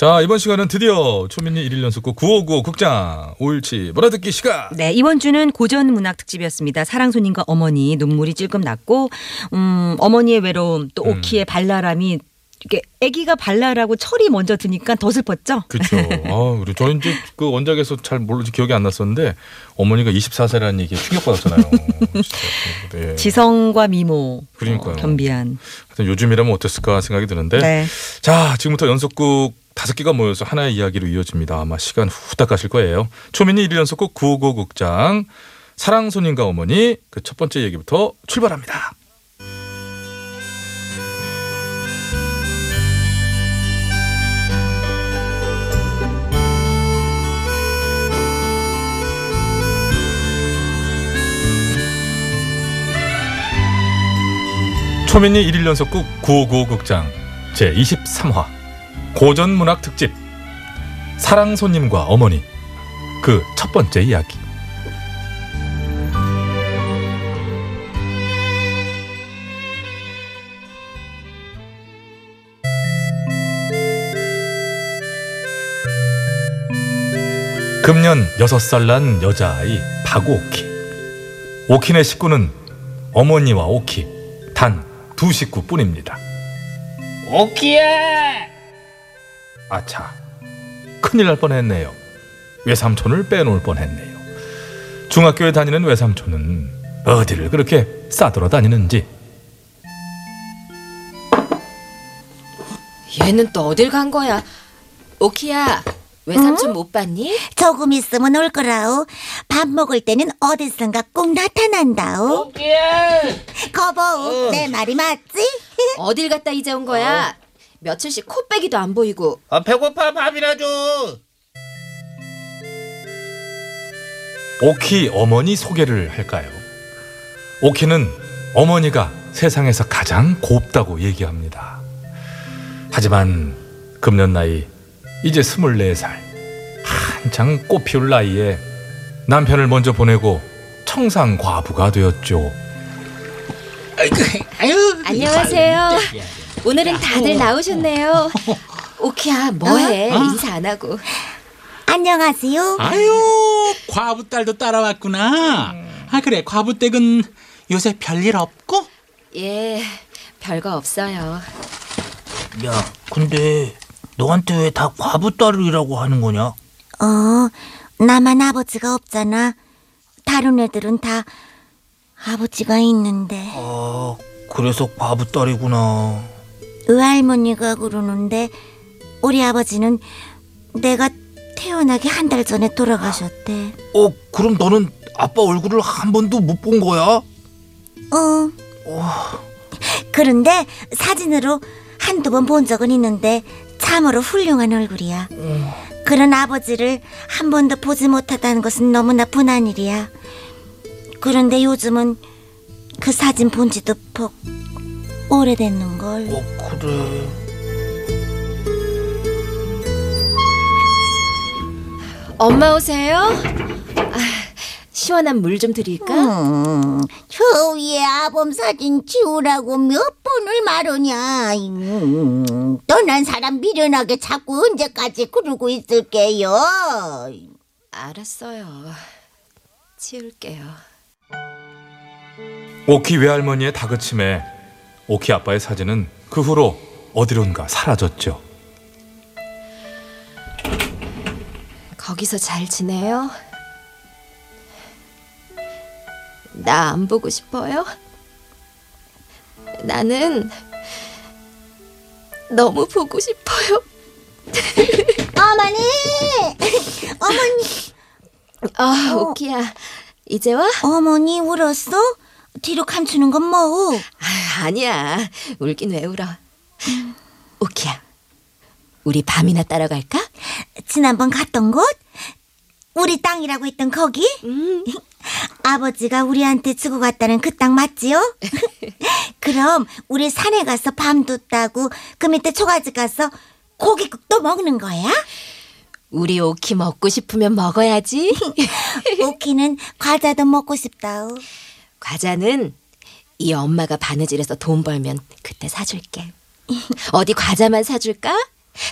자, 이번 시간은 드디어 초민리 1일 연속곡 9595 극장 5일치 몰아듣기 시간. 네, 이번 주는 고전 문학 특집이었습니다. 사랑손님과 어머니 눈물이 찔끔 났고 음, 어머니의 외로움 또 음. 오키의 발랄함이 이렇게 아기가 발랄하고 철이 먼저 드니까 더 슬펐죠. 그렇죠. 아, 그리고 저는 이제 그 원작에서 잘 모르지 기억이 안 났었는데 어머니가 24세라는 얘기에 충격받았잖아요. 네. 지성과 미모 그러니까요. 어, 겸비한. 하여튼 요즘이라면 어땠을까 생각이 드는데. 네. 자, 지금부터 연속곡 다섯 개가 모여서 하나의 이야기로 이어집니다. 아마 시간 후딱 가실 거예요. 초민이 1일 연속곡 9595 극장 사랑 손님과 어머니 그 첫 번째 얘기부터 출발합니다. 초민이 1일 연속곡 9595 극장 제23화 고전문학 특집 사랑 손님과 어머니 그 첫 번째 이야기. 금년 6살 난 여자아이 박오키. 오키네 식구는 어머니와 오키 단 두 식구뿐입니다. 오키야! 아차 큰일 날 뻔했네요 외삼촌을 빼놓을 뻔했네요 중학교에 다니는 외삼촌은 어디를 그렇게 싸돌아 다니는지 얘는 또 어딜 간 거야? 오키야, 외삼촌 못 봤니? 조금 있으면 올 거라오. 밥 먹을 때는 어디선가 꼭 나타난다오. 오키야! 거보, 내 말이 맞지? 어딜 갔다 이제 온 거야? 며칠씩 코빼기도 안 보이고. 아, 배고파 밥이나 줘. 오키 어머니 소개를 할까요? 오키는 어머니가 세상에서 가장 곱다고 얘기합니다. 하지만 금년 나이 이제 24살 한창 꽃 피울 나이에 남편을 먼저 보내고 청상 과부가 되었죠. 아이고, 아유. 안녕하세요. 오늘은 다들 나오셨네요. 오키야, 뭐해? 어? 어? 인사 안 하고. 안녕하세요. 아유 과부 딸도 따라왔구나. 아 그래 과부 댁은 요새 별일 없고? 예, 별거 없어요. 야, 근데 너한테 왜 다 과부 딸이라고 하는 거냐? 어, 나만 아버지가 없잖아. 다른 애들은 다 아버지가 있는데. 아, 그래서 과부 딸이구나. 의할머니가 그러는데 우리 아버지는 내가 태어나기 한 달 전에 돌아가셨대. 어, 그럼 너는 아빠 얼굴을 한 번도 못 본 거야? 어. 그런데 사진으로 한두 번 본 적은 있는데 참으로 훌륭한 얼굴이야. 그런 아버지를 한 번도 보지 못하다는 것은 너무나 분한 일이야. 그런데 요즘은 그 사진 본 지도 퍽 오래됐는걸. 어, 그래. 엄마 오세요? 아, 시원한 물 좀 드릴까? 음, 저 위에 아범 사진 지우라고 몇 번을 말하냐. 음, 떠난 사람 미련하게 자꾸 언제까지 그러고 있을게요. 알았어요. 치울게요. 오키 외할머니의 다그침에 오키 아빠의 사진은 그 후로 어디론가 사라졌죠. 거기서 잘 지내요? 나 안 보고 싶어요? 나는 너무 보고 싶어요. 어머니! 어머니! 아, 어. 오키야. 이제 와? 어머니 울었어? 뒤로 감추는 건 뭐? 아, 아니야. 울긴 왜 울어. 오키야. 우리 밤이나 따라갈까? 지난번 갔던 곳? 우리 땅이라고 했던 거기? 음. 아버지가 우리한테 주고 갔다는 그 땅 맞지요? 그럼 우리 산에 가서 밤도 따고 그 밑에 초가집 가서 고깃국도 먹는 거야? 우리 오키 먹고 싶으면 먹어야지. 오키는 과자도 먹고 싶다오. 과자는 이 엄마가 바느질해서 돈 벌면 그때 사줄게. 어디 과자만 사줄까?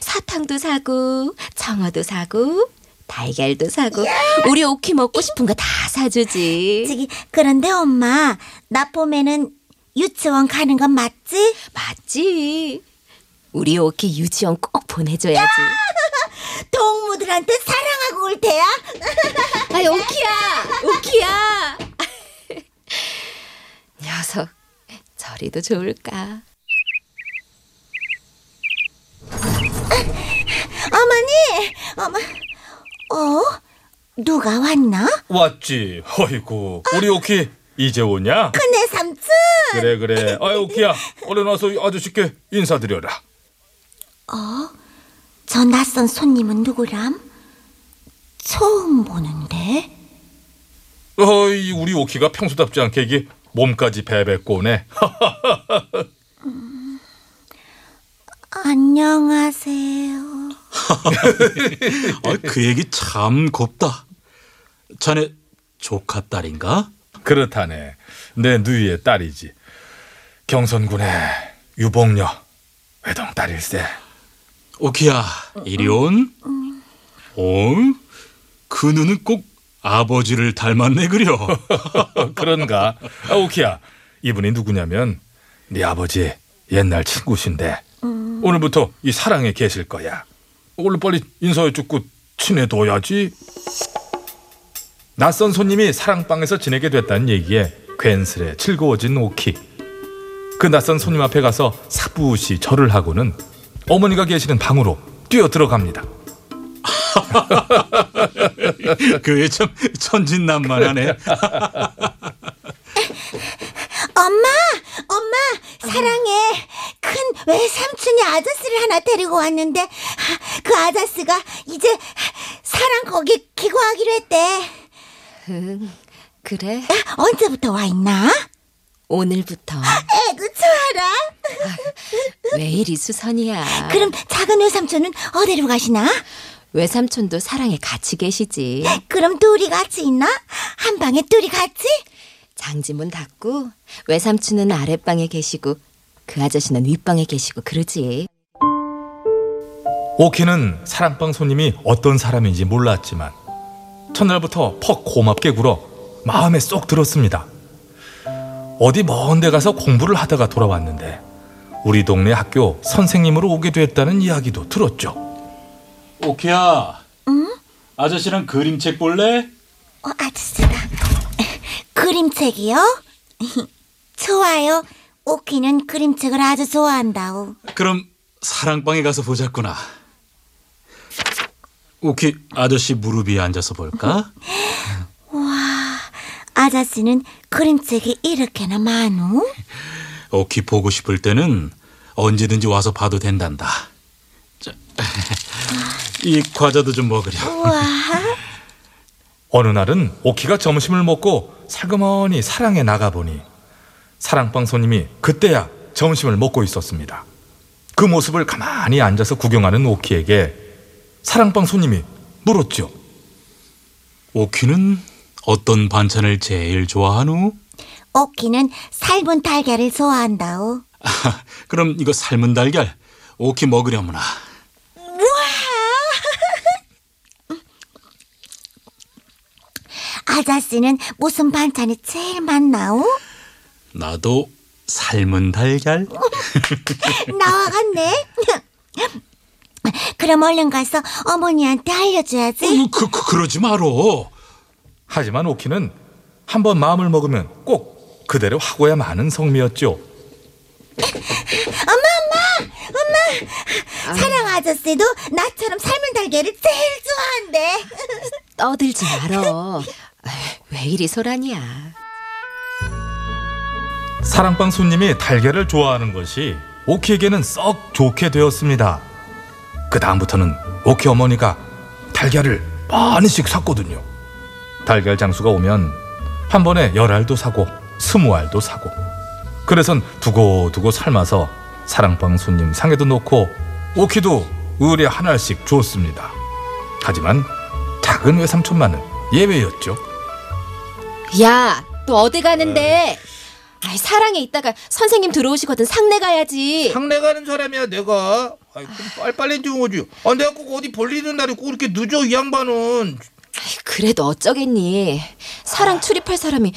사탕도 사고 청어도 사고 달걀도 사고 우리 오키 먹고 싶은 거 다 사주지. 저기 그런데 엄마 나 봄에는 유치원 가는 건 맞지? 맞지? 우리 오키 유치원 꼭 보내줘야지. 동무들한테 사랑하고 올 테야. 아이 오키야, 오키야. 녀석 저리도 좋을까? 어머니, 어머, 어? 누가 왔나? 왔지. 어이구, 우리 오키 이제 오냐? 큰애 삼촌. 그래 그래. 아이 오키야, 얼른 와서 이 아저씨께 인사드려라. 저 낯선 손님은 누구람? 처음 보는데. 어이, 우리 오키가 평소답지 않게 이게 몸까지 베베 꼬네. 안녕하세요. 아, 그 얘기 참 곱다. 자네 조카 딸인가? 그렇다네. 내 누이의 딸이지. 경선군의 유복녀 외동 딸일세. 오키야, 이리 온. 어? 그 눈은 꼭 아버지를 닮았네 그려. 그런가? 아, 오키야, 이분이 누구냐면 네 아버지 옛날 친구신데 오늘부터 이 사랑에 계실 거야. 얼른 빨리 인사해 주고 친해둬야지. 낯선 손님이 사랑방에서 지내게 됐다는 얘기에 괜스레 즐거워진 오키. 그 낯선 손님 앞에 가서 사부시 절을 하고는 어머니가 계시는 방으로 뛰어 들어갑니다. 그게 참 천진난만하네. 엄마, 엄마, 사랑해. 큰 외삼촌이 아저씨를 하나 데리고 왔는데 아, 그 아저씨가 이제 사랑 거기 기고하기로 했대. 응, 그래. 언제부터 와 있나? 오늘부터 에구 좋아라. 왜 이리 수선이야? 그럼 작은 외삼촌은 어디로 가시나? 외삼촌도 사랑에 같이 계시지. 그럼 둘이 같이 있나? 한 방에 둘이 같이? 장지문 닫고 외삼촌은 아랫방에 계시고 그 아저씨는 윗방에 계시고 그러지. 오키는 사랑방 손님이 어떤 사람인지 몰랐지만 첫날부터 퍽 고맙게 굴어 마음에 쏙 들었습니다. 어디 먼데 가서 공부를 하다가 돌아왔는데 우리 동네 학교 선생님으로 오게 됐다는 이야기도 들었죠. 오키야. 아저씨랑 그림책 볼래? 어, 아저씨다. 그림책이요? 좋아요. 오키는 그림책을 아주 좋아한다오. 그럼 사랑방에 가서 보자꾸나. 오키 아저씨 무릎 위에 앉아서 볼까? 아저씨는 그림책이 이렇게나 많어? 오키 보고 싶을 때는 언제든지 와서 봐도 된단다. 자, 이 과자도 좀 먹으려. 와, 어느 날은 오키가 점심을 먹고 살그머니 사랑에 나가보니 사랑방 손님이 그때야 점심을 먹고 있었습니다. 그 모습을 가만히 앉아서 구경하는 오키에게 사랑방 손님이 물었죠. 오키는 어떤 반찬을 제일 좋아하누? 오키는 삶은 달걀을 좋아한다오. 아, 그럼 이거 삶은 달걀 오키 먹으려무나. 아저씨는 무슨 반찬이 제일 많나오? 나도 삶은 달걀? 나와갔네. 그럼 얼른 가서 어머니한테 알려줘야지. 어, 그, 그, 그러지 말어. 하지만 오키는 한 번 마음을 먹으면 꼭 그대로 하고야 마는 성미였죠. 사랑 아저씨도 나처럼 삶은 달걀을 제일 좋아한대. 떠들지 말어. 왜 이리 소란이야? 사랑방 손님이 달걀을 좋아하는 것이 오키에게는 썩 좋게 되었습니다. 그 다음부터는 오키 어머니가 달걀을 많이씩 샀거든요. 달걀 장수가 오면 한 번에 열 알도 사고 스무 알도 사고 그래선 두고두고 삶아서 사랑방 손님 상에도 놓고 오키도 의뢰 한 알씩 줬습니다. 하지만 작은 외삼촌만은 예외였죠. 야, 또 어디 가는데? 아이, 사랑에 있다가 선생님 들어오시거든 상내 가야지. 상내 가는 사람이야 내가. 아이, 그럼 빨리빨리 좀 오지. 아, 내가 꼭 어디 볼리는 날에 꼭 이렇게 늦어, 이 양반은. 그래도 어쩌겠니? 사랑 출입할 사람이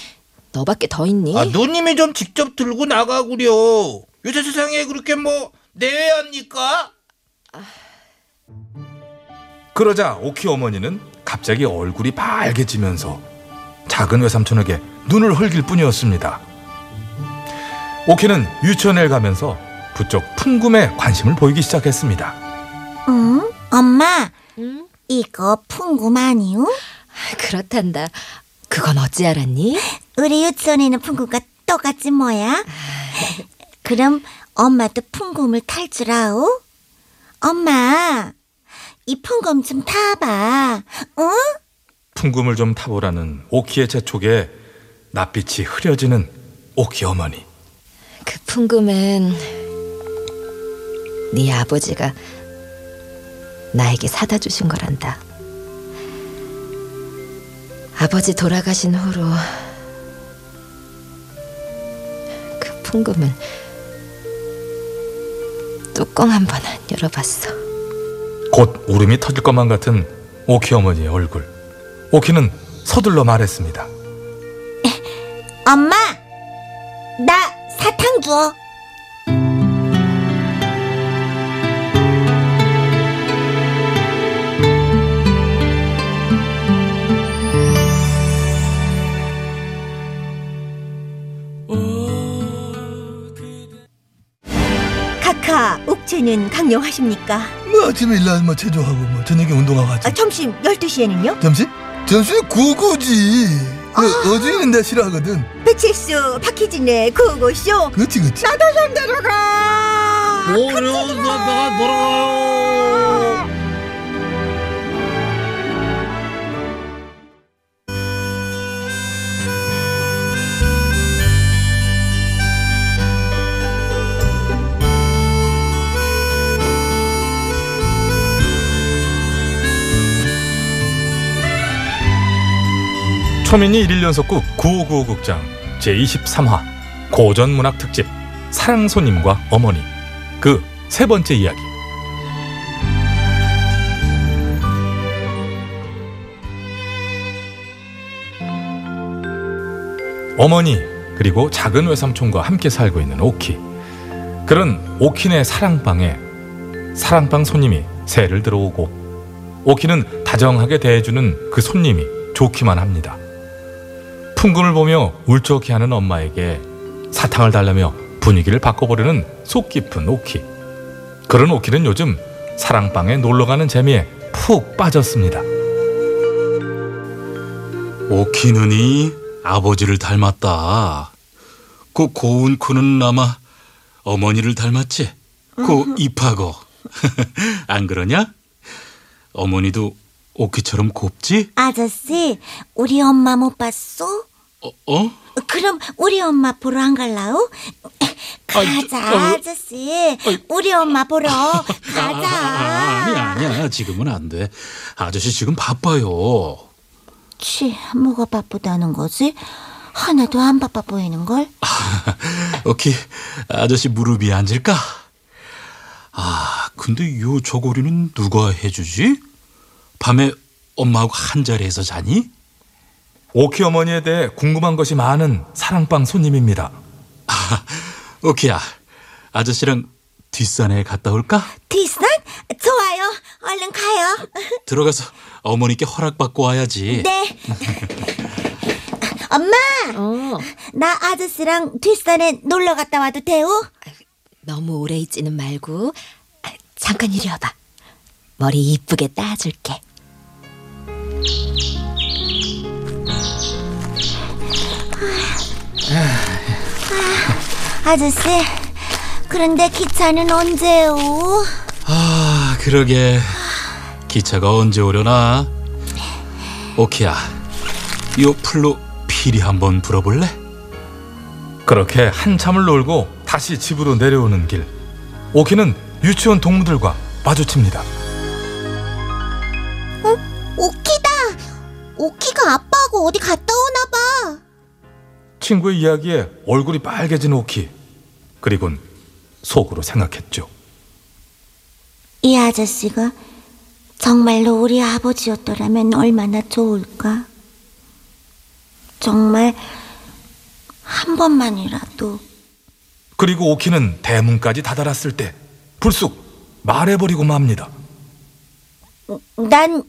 너밖에 더 있니? 아, 누님이 좀 직접 들고 나가구려. 요새 세상에 그렇게 뭐, 내외합니까? 그러자 오키 어머니는 갑자기 얼굴이 빨개지면서 작은 외삼촌에게 눈을 흘길 뿐이었습니다. 오키는 유치원에 가면서 부쩍 풍금에 관심을 보이기 시작했습니다. 응? 엄마, 응? 이거 풍금 아니요? 그렇단다. 그건 어찌 알았니? 우리 유치원에는 풍금과 똑같지 뭐야? 그럼 엄마도 풍금을 탈 줄 아오? 엄마, 이 풍금 좀 타봐. 응? 풍금을 좀 타보라는 오키의 재촉에 낯빛이 흐려지는 오키 어머니. 그 풍금은 네 아버지가 나에게 사다 주신 거란다. 아버지 돌아가신 후로 그 풍금은 뚜껑 한 번 안 열어봤어. 곧 울음이 터질 것만 같은 오키 어머니의 얼굴. 오키는 서둘러 말했습니다. 엄마, 나 사탕 줘. 카카, 옥체는 강령하십니까? 뭐 아침에 일어나면 뭐 체조하고 뭐 저녁에 운동하고 하지 아, 점심 12시에는요? 점심? 점심에 구구지. 그 어제는 내가 싫어하거든. 배칠수, 박희진의 구호고쇼. 그렇지 그렇지 나도 좀 데려가. 뭐야, 나, 나, 돌아가 초민이 1일 연속극 9595 극장 제23화 고전문학 특집 사랑손님과 어머니. 그 세 번째 이야기. 어머니 그리고 작은 외삼촌과 함께 살고 있는 오키. 그런 오키네 사랑방에 사랑방 손님이 새를 들어오고 오키는 다정하게 대해주는 그 손님이 좋기만 합니다. 풍금을 보며 울적해 하는 엄마에게 사탕을 달라며 분위기를 바꿔보려는 속 깊은 오키. 그런 오키는 요즘 사랑방에 놀러가는 재미에 푹 빠졌습니다. 오키는이 아버지를 닮았다. 그 고운 코는 아마 어머니를 닮았지. 그 입하고 안 그러냐? 어머니도 오키처럼 곱지? 아저씨, 우리 엄마 못 봤어? 어? 어? 그럼 우리 엄마 보러 안 갈라요? 가자, 저, 어. 아저씨. 우리 엄마 보러 가자. 아, 아니야, 아니야. 지금은 안 돼. 아저씨 지금 바빠요. 치, 뭐가 바쁘다는 거지? 하나도 안 바빠 보이는걸? 오키, 아저씨 무릎 위에 앉을까? 아, 근데 요 저고리는 누가 해주지? 밤에 엄마하고 한 자리에서 자니? 오키 어머니에 대해 궁금한 것이 많은 사랑방 손님입니다. 오키야, 아저씨랑 뒷산에 갔다 올까? 뒷산? 좋아요. 얼른 가요. 들어가서 어머니께 허락받고 와야지. 네. 엄마, 어, 나 아저씨랑 뒷산에 놀러 갔다 와도 돼요? 너무 오래 있지는 말고 아, 잠깐 이리 와봐. 머리 이쁘게 따줄게. 아저씨, 그런데 기차는 언제요? 아, 그러게. 기차가 언제 오려나? 오키야, 요 풀로 피리 한번 불어볼래? 그렇게 한참을 놀고 다시 집으로 내려오는 길. 오키는 유치원 동무들과 마주칩니다. 오키다! 오키가 아빠하고 어디 갔다 봐. 친구의 이야기에 얼굴이 빨개진 오키. 그리곤 속으로 생각했죠. 이 아저씨가 정말로 우리 아버지였더라면 얼마나 좋을까? 정말 한 번만이라도 그리고 오키는 대문까지 다다랐을 때 불쑥 말해버리고 맙니다. 난,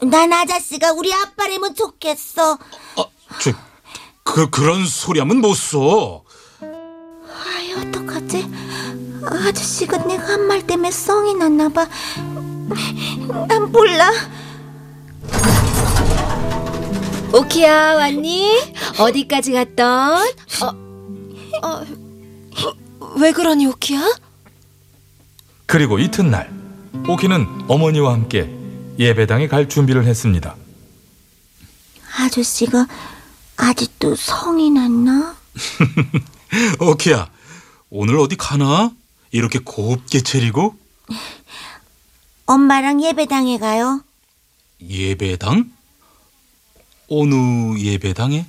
난 아저씨가 우리 아빠라면 좋겠어. 아, 저, 그, 그런 소리 하면 못 써. 아이, 어떡하지? 아저씨가 내가 한 말 때문에 썽이 났나 봐. 난 몰라. 오키야 왔니? 어디까지 갔던? 어, 어, 왜 그러니 오키야? 그리고 이튿날 오키는 어머니와 함께 예배당에 갈 준비를 했습니다. 아저씨가 아직 도 성이 났나? 오키야, 오늘 어디 가나? 이렇게 곱게 차리고? 엄마랑 예배당에 가요. 예배당? 어느 예배당에?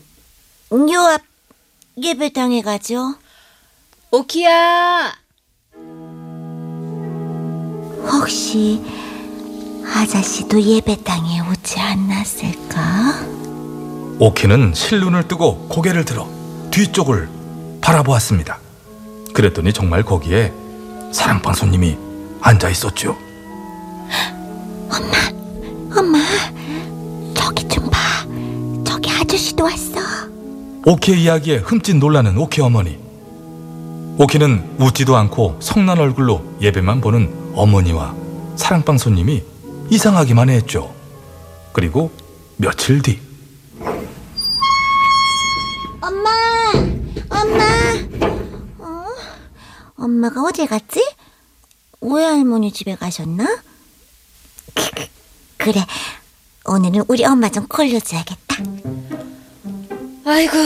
요 앞 예배당에 가죠. 오키야 혹시 아저씨도 예배당에 오지 않았을까? 오키는 실눈을 뜨고 고개를 들어 뒤쪽을 바라보았습니다. 그랬더니 정말 거기에 사랑방 손님이 앉아 있었죠. 엄마, 저기 좀 봐. 저기 아저씨도 왔어. 오키의 이야기에 흠칫 놀라는 오키 어머니. 오키는 웃지도 않고 성난 얼굴로 예배만 보는 어머니와 사랑방 손님이 이상하기만 했죠. 그리고 며칠 뒤 엄마. 어? 엄마가 어디 갔지? 외할머니 집에 가셨나? 그래, 오늘은 우리 엄마 좀 걸려줘야겠다. 아이고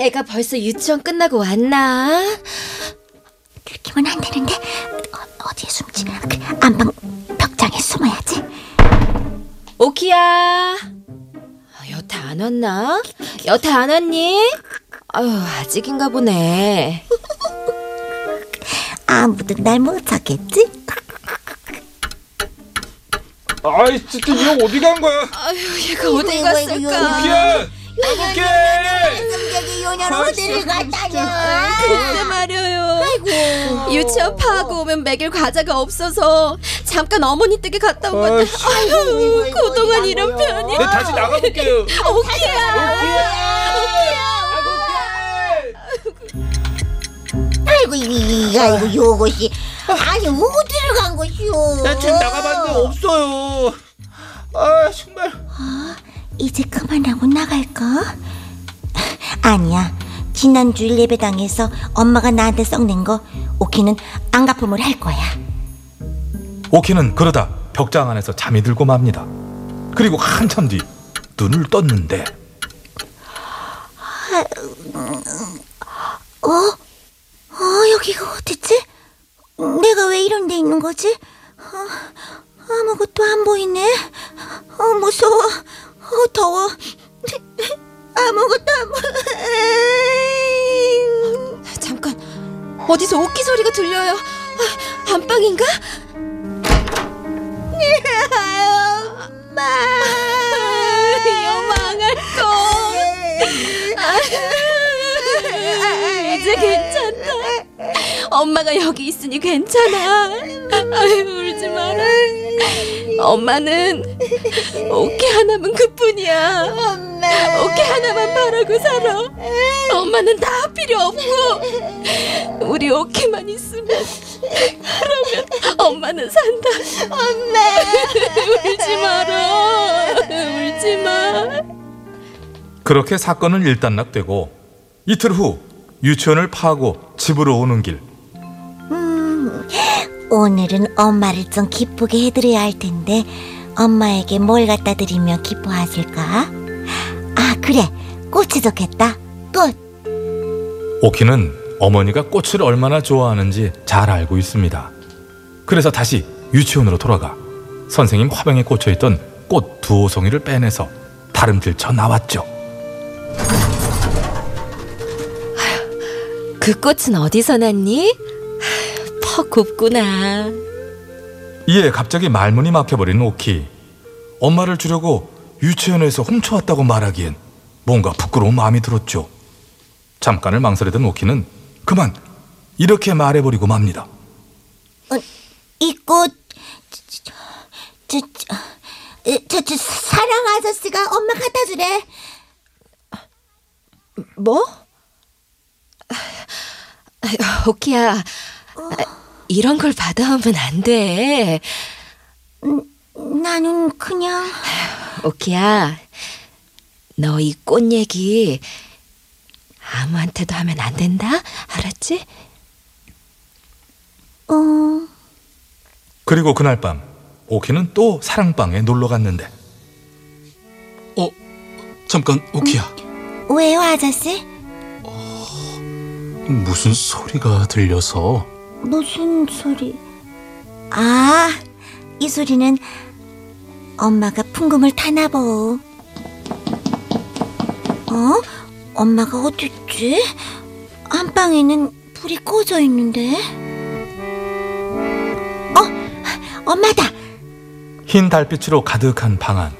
애가 벌써 유치원 끝나고 왔나? 그렇게만 안 되는데 어, 어디에 숨지? 그 안방 벽장에 숨어야지. 오키야 아, 여태 안 왔나? 여태 안 왔니? 아유 아직인가 보네 아무도 날 못 찾겠지? 아이 진짜 이 어디 간 거야? 아유 얘가 어디 갔을까? 오키야! 오키! 승객이 요년 어디를 갔다냐? 글쎄 말이에요. 유치원 파하고 오면 먹일 과자가 없어서 잠깐 어머니 댁에 갔다 온 건데 아유 그동안 이런 편이 네 다시 나가볼게요. 오키야 아이고 이 아이고 요것이 아니 어디를 간 것이오? 나 지금 나가봤는데 없어요. 아 정말. 이제 그만하고 나갈까? 아니야. 지난주 일 예배당에서 엄마가 나한테 썩낸 거 오키는 안 갚음을 할 거야. 오키는 그러다 벽장 안에서 잠이 들고 맙니다. 그리고 한참 뒤 눈을 떴는데 어? 어, 여기가 어딨지? 내가 왜 이런 데 있는 거지? 어, 아무것도 안 보이네. 어, 무서워. 어, 더워. 아무것도 안 보여. 잠깐 어디서 오키 소리가 들려요 아, 안방인가? 요망할 거 이제 괜찮다 엄마가 여기 있으니 괜찮아. 아유 울지 마라. 엄마는 오키 하나면 그뿐이야. 오키 하나만 바라고 살아. 엄마는 다 필요 없고 우리 오키만 있으면 그러면 엄마는 산다. 엄마. 울지 마라. 울지 마. 그렇게 사건은 일단락되고 이틀 후 유치원을 파고 집으로 오는 길 오늘은 엄마를 좀 기쁘게 해드려야 할 텐데 엄마에게 뭘 갖다 드리면 기뻐하실까? 아 그래 꽃이 좋겠다 꽃 오키는 어머니가 꽃을 얼마나 좋아하는지 잘 알고 있습니다. 그래서 다시 유치원으로 돌아가 선생님 화병에 꽂혀 있던 꽃 두어 송이를 빼내서 다름질 쳐 나왔죠. 그 꽃은 어디서 났니? 퍽 곱구나 이에 갑자기 말문이 막혀버린 오키. 엄마를 주려고 유치원에서 훔쳐왔다고 말하기엔 뭔가 부끄러운 마음이 들었죠. 잠깐을 망설이던 오키는 그만 이렇게 말해버리고 맙니다. 이 꽃, 저, 저, 저, 저, 저 사랑 아저씨가 엄마 갖다 주래. 뭐? 아유, 오키야, 아, 이런 걸 받아오면 안 돼. 나는 그냥 오키야, 너 이 꽃 얘기 아무한테도 하면 안 된다. 알았지? 어, 그리고 그날 밤 오키는 또 사랑방에 놀러 갔는데 어, 잠깐 오키야. 왜요 아저씨? 무슨 소리가 들려서 무슨 소리? 아, 이 소리는 엄마가 풍금을 타나 보. 어? 엄마가 어딨지? 안방에는 불이 꺼져 있는데. 어, 엄마다. 흰 달빛으로 가득한 방 안.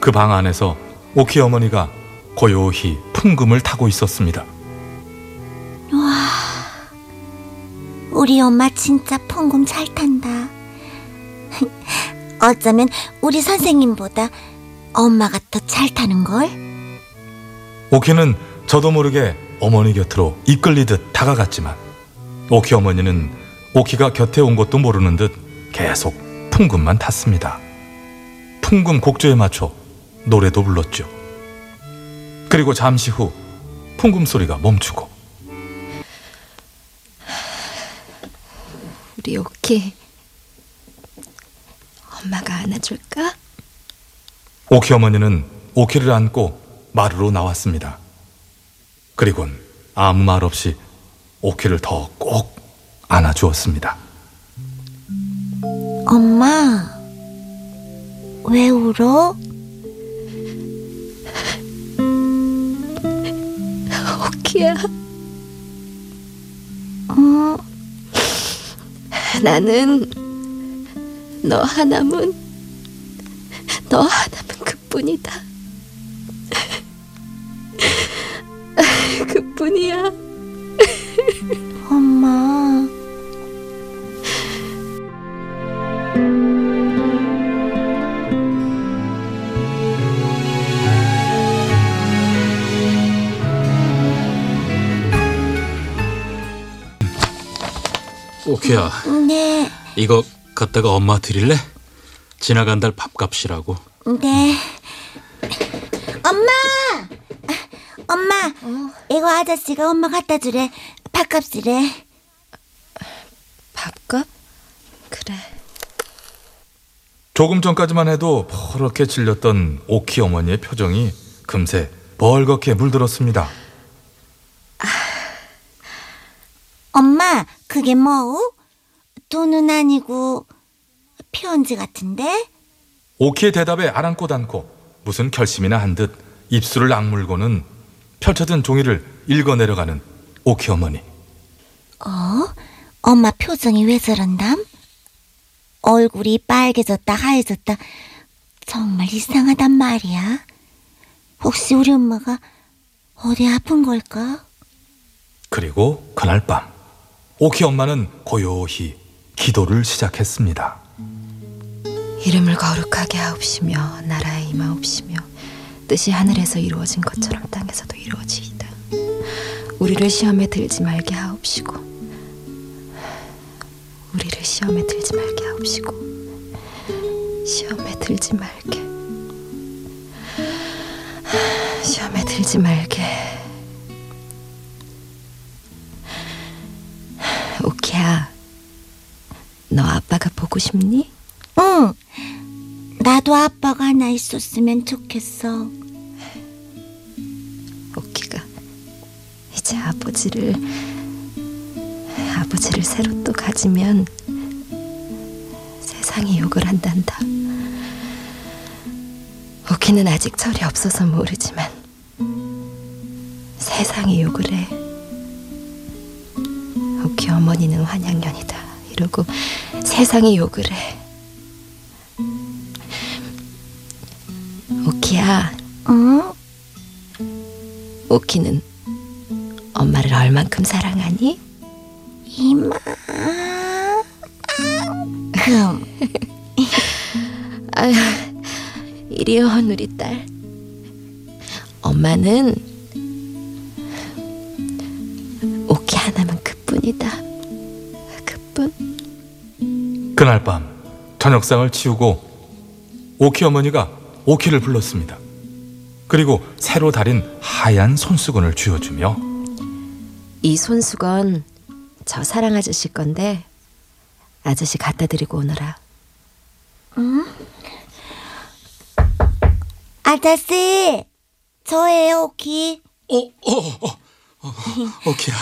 그 방 안에서 오키 어머니가 고요히 풍금을 타고 있었습니다. 우리 엄마 진짜 풍금 잘 탄다. 어쩌면 우리 선생님보다 엄마가 더 잘 타는 걸? 오키는 저도 모르게 어머니 곁으로 이끌리듯 다가갔지만 오키 어머니는 오키가 곁에 온 것도 모르는 듯 계속 풍금만 탔습니다. 풍금 곡조에 맞춰 노래도 불렀죠. 그리고 잠시 후 풍금 소리가 멈추고 우리 오키. 엄마가 안아줄까? 오키 어머니는 오키를 안고 마루로 나왔습니다. 그리곤 아무 말 없이 오키를 더 꼭 안아주었습니다. 엄마, 왜 울어? 오키야, 어, 나는 너 하나면 너 하나면 그뿐이다. 그뿐이야. 엄마. 오키야. 네, 이거 갖다가 엄마 드릴래? 지나간 달 밥값이라고. 네. 엄마! 엄마, 이거 아저씨가 엄마 갖다 주래. 밥값이래. 밥값? 그래. 조금 전까지만 해도 퍼렇게 질렸던 오키 어머니의 표정이 금세 벌겋게 물들었습니다. 엄마, 그게 뭐우? 돈은 아니고 편지 같은데? 오키의 대답에 아랑곳 않고 무슨 결심이나 한 듯 입술을 악물고는 펼쳐진 종이를 읽어 내려가는 오키 어머니. 어? 엄마 표정이 왜 저런담? 얼굴이 빨개졌다 하얘졌다. 정말 이상하단 말이야. 혹시 우리 엄마가 어디 아픈 걸까? 그리고 그날 밤 오키 엄마는 고요히 기도를 시작했습니다. 이름을 거룩하게 하옵시며 나라에 임하옵시며 뜻이 하늘에서 이루어진 것처럼 땅에서도 이루어지이다. 우리를 시험에 들지 말게 하옵시고 우리를 시험에 들지 말게 하옵시고 시험에 들지 말게 시험에 들지 말게 오키야 가 보고 싶니? 응. 나도 아빠가 하나 있었으면 좋겠어. 오키가 이제 아버지를 아버지를 새로 또 가지면 세상이 욕을 한단다. 오키는 아직 철이 없어서 모르지만 세상이 욕을 해. 오키 어머니는 환양년이다. 이러고 세상이 욕을 해. 오키야, 응? 오키는 엄마를 얼만큼 사랑하니? 이마. 흠. 아휴, 이리요, 우리 딸. 엄마는 오키 하나면 그뿐이다. 그뿐. 그날 밤 저녁상을 치우고 오키 어머니가 오키를 불렀습니다. 그리고 새로 달인 하얀 손수건을 쥐어주며 이 손수건 저 사랑 아저씨 건데 아저씨 갖다 드리고 오너라. 아저씨, 저예요, 오키. 어, 어, 어, 어, 오키야.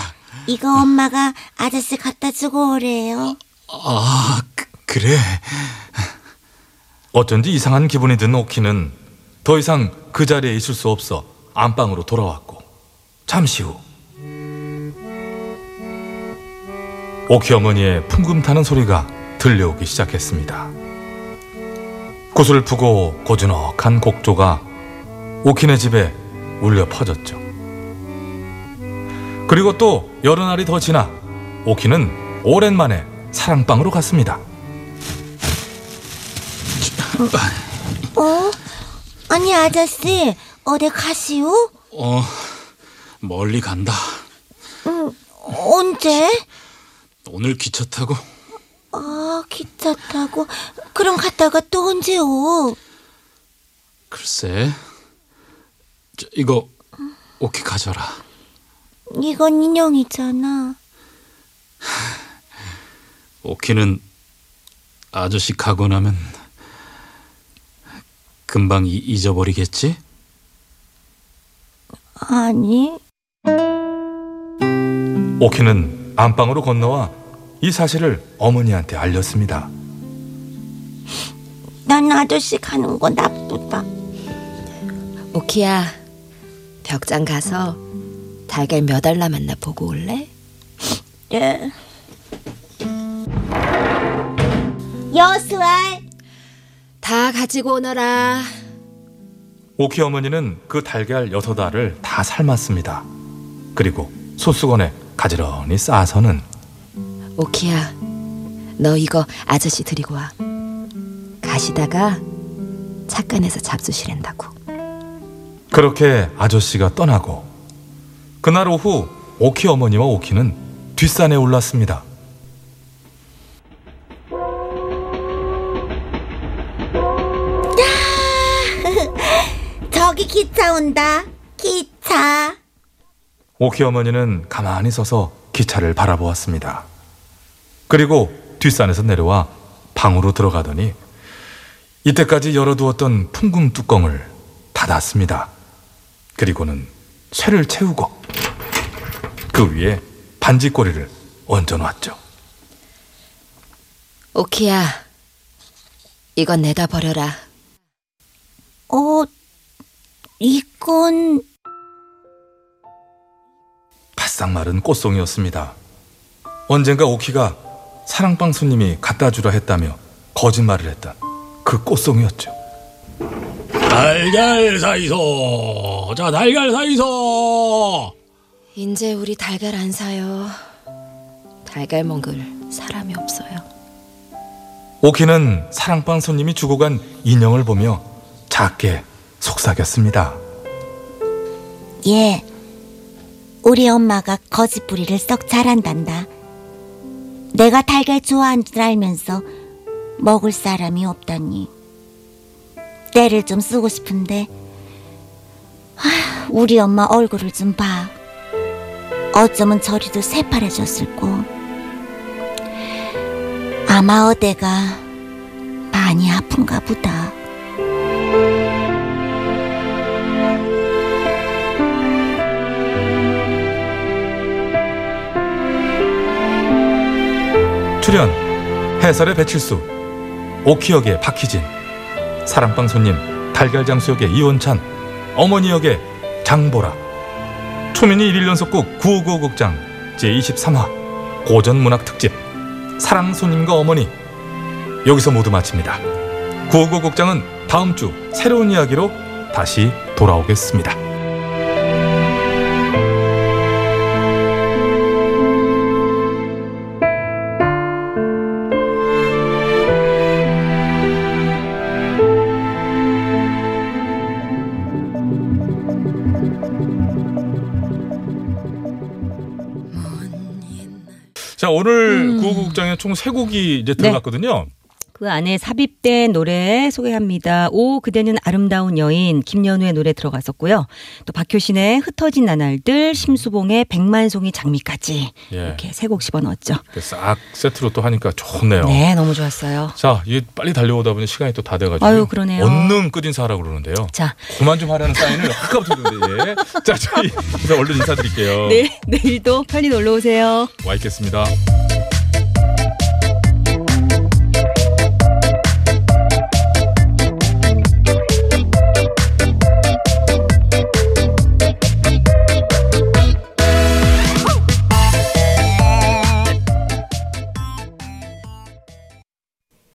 이거 엄마가 아저씨 갖다 주고 오래요. 아, 그, 그래. 어쩐지 이상한 기분이 든 오키는 더 이상 그 자리에 있을 수 없어 안방으로 돌아왔고 잠시 후 오키 어머니의 풍금 타는 소리가 들려오기 시작했습니다. 구슬 푸고 고즈넉한 곡조가 오키네 집에 울려 퍼졌죠. 그리고 또 여러 날이 더 지나 오키는 오랜만에 사랑방으로 갔습니다. 어? 아니, 아저씨, 어디 가시오? 어, 멀리 간다. 언제? 오늘 기차 타고 아, 기차 타고. 그럼 갔다가 또 언제 오? 글쎄. 저, 이거 오키 가져라. 이건 인형이잖아. 오키는 아저씨 가고 나면 금방 이- 잊어버리겠지? 아니, 오키는 안방으로 건너와 이 사실을 어머니한테 알렸습니다. 난 아저씨 가는 거 나쁘다. 오키야, 벽장 가서 달걀 몇 알 남았나 보고 올래? 예. 여수알, 다 가지고 오너라. 오키 어머니는 그 달걀 여섯 알을 다 삶았습니다. 그리고 소수건에 가지런히 싸서는 오키야, 너 이거 아저씨 드리고 와. 가시다가 착간에서 잡수시랜다고. 그렇게 아저씨가 떠나고 그날 오후 오키 어머니와 오키는 뒷산에 올랐습니다. 저기 기차 온다. 기차. 오키 어머니는 가만히 서서 기차를 바라보았습니다. 그리고 뒷산에서 내려와 방으로 들어가더니 이때까지 열어두었던 풍금 뚜껑을 닫았습니다. 그리고는 쇠를 채우고 그 위에 반지꼬리를 얹어놨죠. 오키야, 이건 내다 버려라. 어, 이건 바싹 마른 꽃송이였습니다. 언젠가 오키가 사랑방 손님이 갖다 주려 했다며 거짓말을 했던 그 꽃송이였죠. 달걀 사이소. 자, 달걀 사이소. 이제 우리 달걀 안 사요. 달걀 먹을 사람이 없어요. 오키는 사랑방 손님이 주고 간 인형을 보며 작게 속삭였습니다. 예. 우리 엄마가 거짓부리를 썩 잘한단다. 내가 달걀 좋아하는 줄 알면서 먹을 사람이 없다니. 때를 좀 쓰고 싶은데, 아, 우리 엄마 얼굴을 좀 봐. 어쩌면 저리도 새파래졌을고. 아마 어대가 많이 아픈가 보다. 출연 해설의 배칠수 오키 역의 박희진 사랑방 손님 달걀장수 역의 이원찬 어머니 역의 장보라 초민이 1일 연속극 9595 극장 제23화 고전문학 특집 사랑 손님과 어머니 여기서 모두 마칩니다. 구호고 국장은 다음 주 새로운 이야기로 다시 돌아오겠습니다. 자 오늘 구호고 국장에 총 세 곡이 이제 들어갔거든요. 그 안에 삽입된 노래 소개합니다. 오 그대는 아름다운 여인 김연우의 노래 들어갔었고요. 또 박효신의 흩어진 나날들 심수봉의 백만송이 장미까지 예. 이렇게 세 곡 집어넣었죠. 이렇게 싹 세트로 또 하니까 좋네요. 네 너무 좋았어요. 자, 이게 빨리 달려오다 보니 시간이 또 다 돼가지고. 아유, 그러네요. 언능 끝 인사하라고 그러는데요. 자 그만 좀 하라는 사인을 아까부터 드는데, 예. 자, 저희 얼른 인사드릴게요. 내일 내일도 편히 놀러 오세요. 와 있겠습니다.